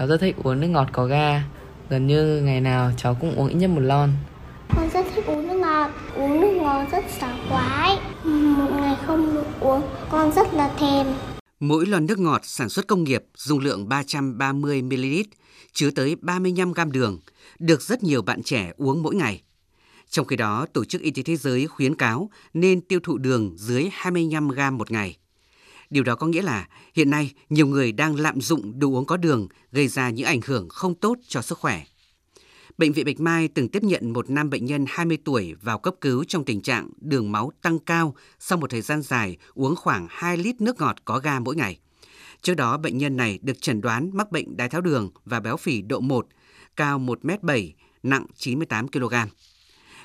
Cháu rất thích uống nước ngọt có ga. Gần như ngày nào cháu cũng uống ít nhất một lon. Con rất thích uống nước ngọt, uống nước ngọt rất sảng khoái. Một ngày không được uống, con rất là thèm. Mỗi lon nước ngọt sản xuất công nghiệp dung lượng 330ml, chứa tới 35 gam đường, được rất nhiều bạn trẻ uống mỗi ngày. Trong khi đó, Tổ chức Y tế Thế giới khuyến cáo nên tiêu thụ đường dưới 25 gram một ngày. Điều đó có nghĩa là hiện nay nhiều người đang lạm dụng đồ uống có đường gây ra những ảnh hưởng không tốt cho sức khỏe. Bệnh viện Bạch Mai từng tiếp nhận một nam bệnh nhân 20 tuổi vào cấp cứu trong tình trạng đường máu tăng cao sau một thời gian dài uống khoảng 2 lít nước ngọt có ga mỗi ngày. Trước đó, bệnh nhân này được chẩn đoán mắc bệnh đái tháo đường và béo phì độ 1, cao 1m7, nặng 98 kg.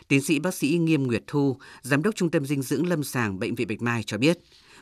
Tiến sĩ bác sĩ Nghiêm Nguyệt Thu, Giám đốc Trung tâm Dinh dưỡng Lâm sàng Bệnh viện Bạch Mai cho biết,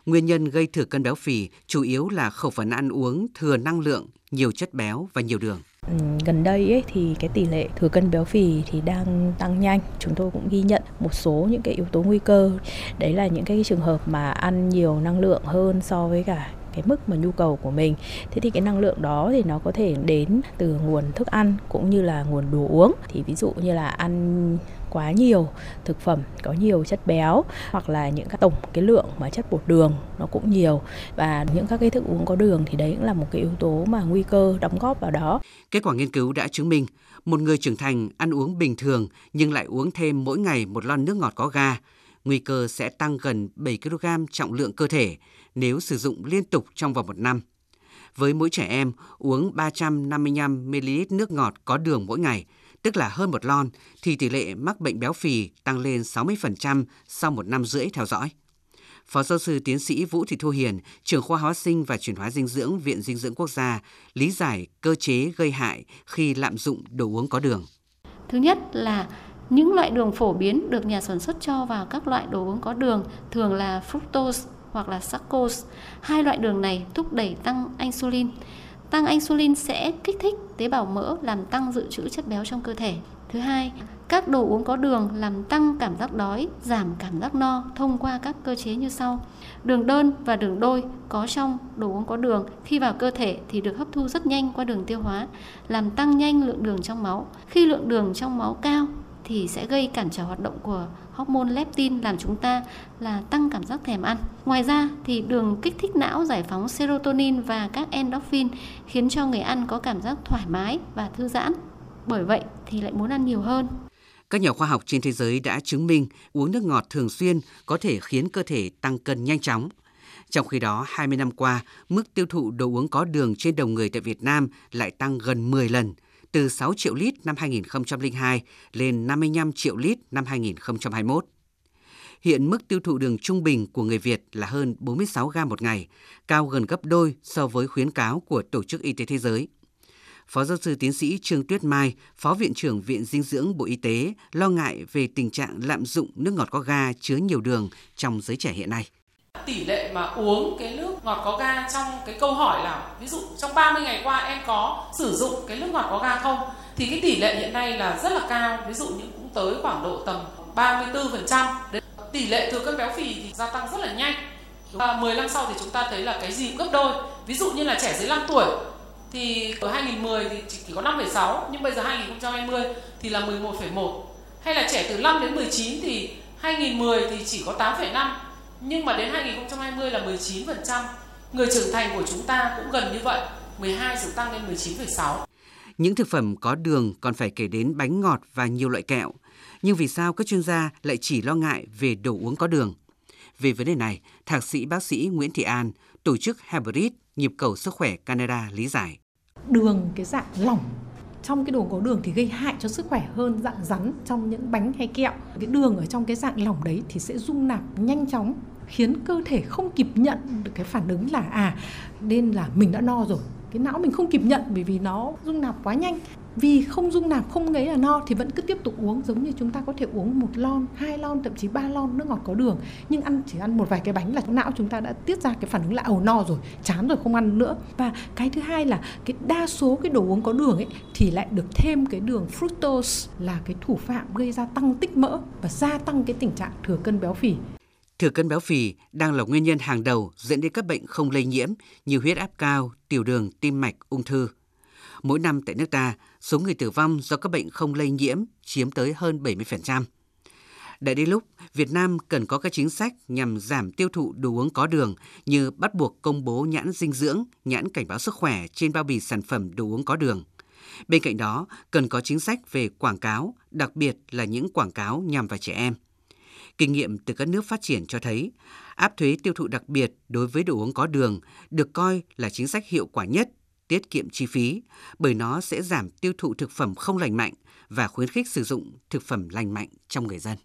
nguyên nhân gây thừa cân béo phì chủ yếu là khẩu phần ăn uống thừa năng lượng, nhiều chất béo và nhiều đường. Ừ, gần đây ấy, thì cái tỷ lệ thừa cân béo phì thì đang tăng nhanh. Chúng tôi cũng ghi nhận một số những cái yếu tố nguy cơ. Đấy là những cái trường hợp mà ăn nhiều năng lượng hơn so với cả cái mức mà nhu cầu của mình. Thế thì cái năng lượng đó thì nó có thể đến từ nguồn thức ăn cũng như là nguồn đồ uống. Thì ví dụ như là ăn quá nhiều thực phẩm có nhiều chất béo hoặc là những cái tổng cái lượng mà chất bột đường nó cũng nhiều. Và những các cái thức uống có đường thì đấy cũng là một cái yếu tố mà nguy cơ đóng góp vào đó. Kết quả nghiên cứu đã chứng minh một người trưởng thành ăn uống bình thường nhưng lại uống thêm mỗi ngày một lon nước ngọt có ga, nguy cơ sẽ tăng gần 7 kg trọng lượng cơ thể nếu sử dụng liên tục trong vòng một năm. Với mỗi trẻ em, uống 355ml nước ngọt có đường mỗi ngày, tức là hơn một lon, thì tỷ lệ mắc bệnh béo phì tăng lên 60% sau một năm rưỡi theo dõi. Phó giáo sư tiến sĩ Vũ Thị Thu Hiền, trưởng khoa hóa sinh và chuyển hóa dinh dưỡng Viện Dinh dưỡng Quốc gia, lý giải cơ chế gây hại khi lạm dụng đồ uống có đường. Thứ nhất là những loại đường phổ biến được nhà sản xuất cho vào các loại đồ uống có đường thường là fructose hoặc là sucrose. Hai loại đường này thúc đẩy tăng insulin. Tăng insulin sẽ kích thích tế bào mỡ làm tăng dự trữ chất béo trong cơ thể. Thứ hai, các đồ uống có đường làm tăng cảm giác đói, giảm cảm giác no thông qua các cơ chế như sau. Đường đơn và đường đôi có trong đồ uống có đường khi vào cơ thể thì được hấp thu rất nhanh qua đường tiêu hóa, làm tăng nhanh lượng đường trong máu. Khi lượng đường trong máu cao thì sẽ gây cản trở hoạt động của hormone leptin làm chúng ta là tăng cảm giác thèm ăn. Ngoài ra thì đường kích thích não giải phóng serotonin và các endorphin khiến cho người ăn có cảm giác thoải mái và thư giãn. Bởi vậy thì lại muốn ăn nhiều hơn. Các nhà khoa học trên thế giới đã chứng minh uống nước ngọt thường xuyên có thể khiến cơ thể tăng cân nhanh chóng. Trong khi đó, 20 năm qua, mức tiêu thụ đồ uống có đường trên đầu người tại Việt Nam lại tăng gần 10 lần, từ 6 triệu lít năm 2002 lên 55 triệu lít năm 2021. Hiện mức tiêu thụ đường trung bình của người Việt là hơn 46 gram một ngày, cao gần gấp đôi so với khuyến cáo của Tổ chức Y tế Thế giới. Phó giáo sư tiến sĩ Trương Tuyết Mai, Phó Viện trưởng Viện Dinh dưỡng Bộ Y tế lo ngại về tình trạng lạm dụng nước ngọt có ga chứa nhiều đường trong giới trẻ hiện nay tỷ lệ mà uống cái nước ngọt có ga trong cái câu hỏi là ví dụ trong 30 ngày qua em có sử dụng cái nước ngọt có ga không? Thì cái tỷ lệ hiện nay là rất là cao ví dụ như cũng tới khoảng độ tầm 34% tỷ lệ thừa cân béo phì thì gia tăng rất là nhanh. Và 10 năm sau thì chúng ta thấy là cái gì cũng gấp đôi. Ví dụ như là trẻ dưới 5 tuổi thì ở 2010 thì chỉ có 5,6 nhưng bây giờ 2020 thì là 11,1 hay là trẻ từ 5 đến 19 thì 2010 thì chỉ có 8,5 nhưng mà đến 2020 là 19%. Người trưởng thành của chúng ta cũng gần như vậy, 12 rồi tăng lên 19,6. Những thực phẩm có đường còn phải kể đến bánh ngọt và nhiều loại kẹo. Nhưng vì sao các chuyên gia lại chỉ lo ngại về đồ uống có đường? Về vấn đề này, Thạc sĩ bác sĩ Nguyễn Thị An, tổ chức Hybrid Nhịp cầu sức khỏe Canada lý giải. Đường cái dạng lỏng trong cái đồ có đường thì gây hại cho sức khỏe hơn dạng rắn trong những bánh hay kẹo. Cái đường ở trong cái dạng lỏng đấy thì sẽ dung nạp nhanh chóng, khiến cơ thể không kịp nhận được cái phản ứng là à nên là mình đã no rồi cái não mình không kịp nhận bởi vì nó dung nạp quá nhanh. Vì không dung nạp, không ấy là no thì vẫn cứ tiếp tục uống, giống như chúng ta có thể uống một lon, hai lon, thậm chí ba lon nước ngọt có đường. Nhưng ăn, chỉ ăn một vài cái bánh là não chúng ta đã tiết ra cái phản ứng là ầu no rồi, chán rồi, không ăn nữa. Và cái thứ hai là cái đa số cái đồ uống có đường ấy thì lại được thêm cái đường fructose là cái thủ phạm gây ra tăng tích mỡ và gia tăng cái tình trạng thừa cân béo phì. Thừa cân béo phì đang là nguyên nhân hàng đầu dẫn đến các bệnh không lây nhiễm như huyết áp cao, tiểu đường, tim mạch, ung thư. Mỗi năm tại nước ta, số người tử vong do các bệnh không lây nhiễm chiếm tới hơn 70%. Đã đến lúc Việt Nam cần có các chính sách nhằm giảm tiêu thụ đồ uống có đường như bắt buộc công bố nhãn dinh dưỡng, nhãn cảnh báo sức khỏe trên bao bì sản phẩm đồ uống có đường. Bên cạnh đó, cần có chính sách về quảng cáo, đặc biệt là những quảng cáo nhằm vào trẻ em. Kinh nghiệm từ các nước phát triển cho thấy, áp thuế tiêu thụ đặc biệt đối với đồ uống có đường được coi là chính sách hiệu quả nhất, tiết kiệm chi phí, bởi nó sẽ giảm tiêu thụ thực phẩm không lành mạnh và khuyến khích sử dụng thực phẩm lành mạnh trong người dân.